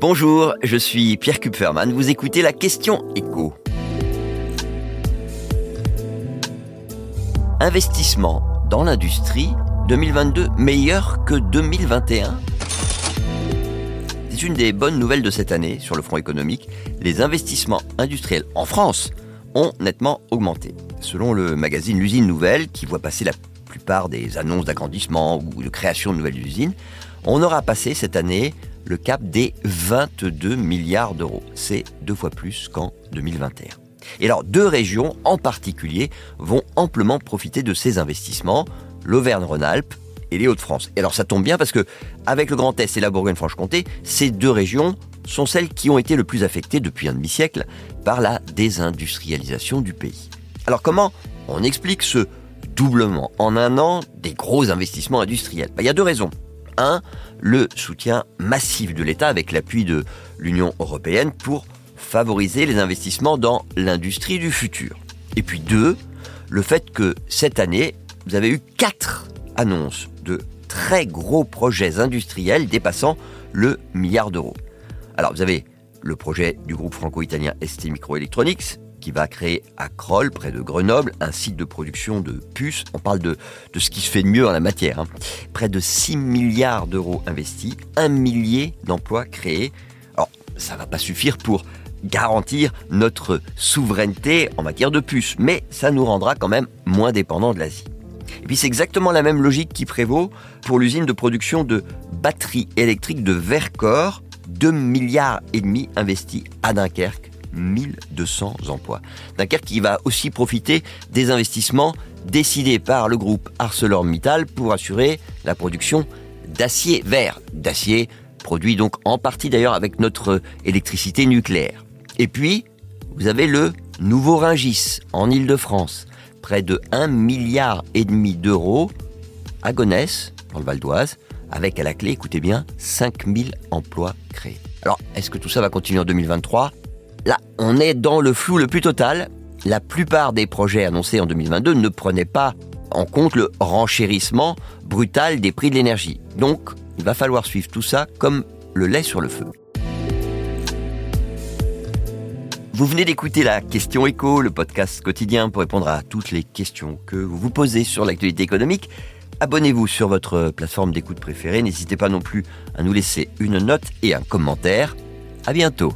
Bonjour, je suis Pierre Kupferman. Vous écoutez la question écho. Investissement dans l'industrie 2022 meilleur que 2021 C'est une des bonnes nouvelles de cette année sur le front économique. Les investissements industriels en France ont nettement augmenté. Selon le magazine L'usine nouvelle, qui voit passer la plupart des annonces d'agrandissement ou de création de nouvelles usines, on aura passé cette année le cap des 22 milliards d'euros. C'est deux fois plus qu'en 2021. Et alors, deux régions en particulier vont amplement profiter de ces investissements, l'Auvergne-Rhône-Alpes et les Hauts-de-France. Et alors ça tombe bien parce que avec le Grand Est et la Bourgogne-Franche-Comté, ces deux régions sont celles qui ont été le plus affectées depuis un demi-siècle par la désindustrialisation du pays. Alors comment on explique ce doublement en un an des gros investissements industriels? Ben, Il y a deux raisons. 1. Le soutien massif de l'État avec l'appui de l'Union européenne pour favoriser les investissements dans l'industrie du futur. Et puis 2. Le fait que cette année, vous avez eu quatre annonces de très gros projets industriels dépassant le milliard d'euros. Alors vous avez le projet du groupe franco-italien ST Microelectronics, qui va créer à Kroll, près de Grenoble, un site de production de puces. On parle de, ce qui se fait de mieux en la matière. Hein. Près de 6 milliards d'euros investis, un millier d'emplois créés. Alors, ça va pas suffire pour garantir notre souveraineté en matière de puces, mais ça nous rendra quand même moins dépendants de l'Asie. Et puis c'est exactement la même logique qui prévaut pour l'usine de production de batteries électriques de Vercor, 2 milliards et demi investis à Dunkerque 1200 emplois. Dunkerque qui va aussi profiter des investissements décidés par le groupe ArcelorMittal pour assurer la production d'acier vert. D'acier produit donc en partie d'ailleurs avec notre électricité nucléaire. Et puis, vous avez le nouveau Ringis en Ile-de-France. Près de 1 milliard et demi d'euros à Gonesse, dans le Val d'Oise, avec à la clé, écoutez bien, 5000 emplois créés. Alors, est-ce que tout ça va continuer en 2023 Là, on est dans le flou le plus total. La plupart des projets annoncés en 2022 ne prenaient pas en compte le renchérissement brutal des prix de l'énergie. Donc, il va falloir suivre tout ça comme le lait sur le feu. Vous venez d'écouter la question écho, le podcast quotidien pour répondre à toutes les questions que vous vous posez sur l'actualité économique. Abonnez-vous sur votre plateforme d'écoute préférée. N'hésitez pas non plus à nous laisser une note et un commentaire. À bientôt.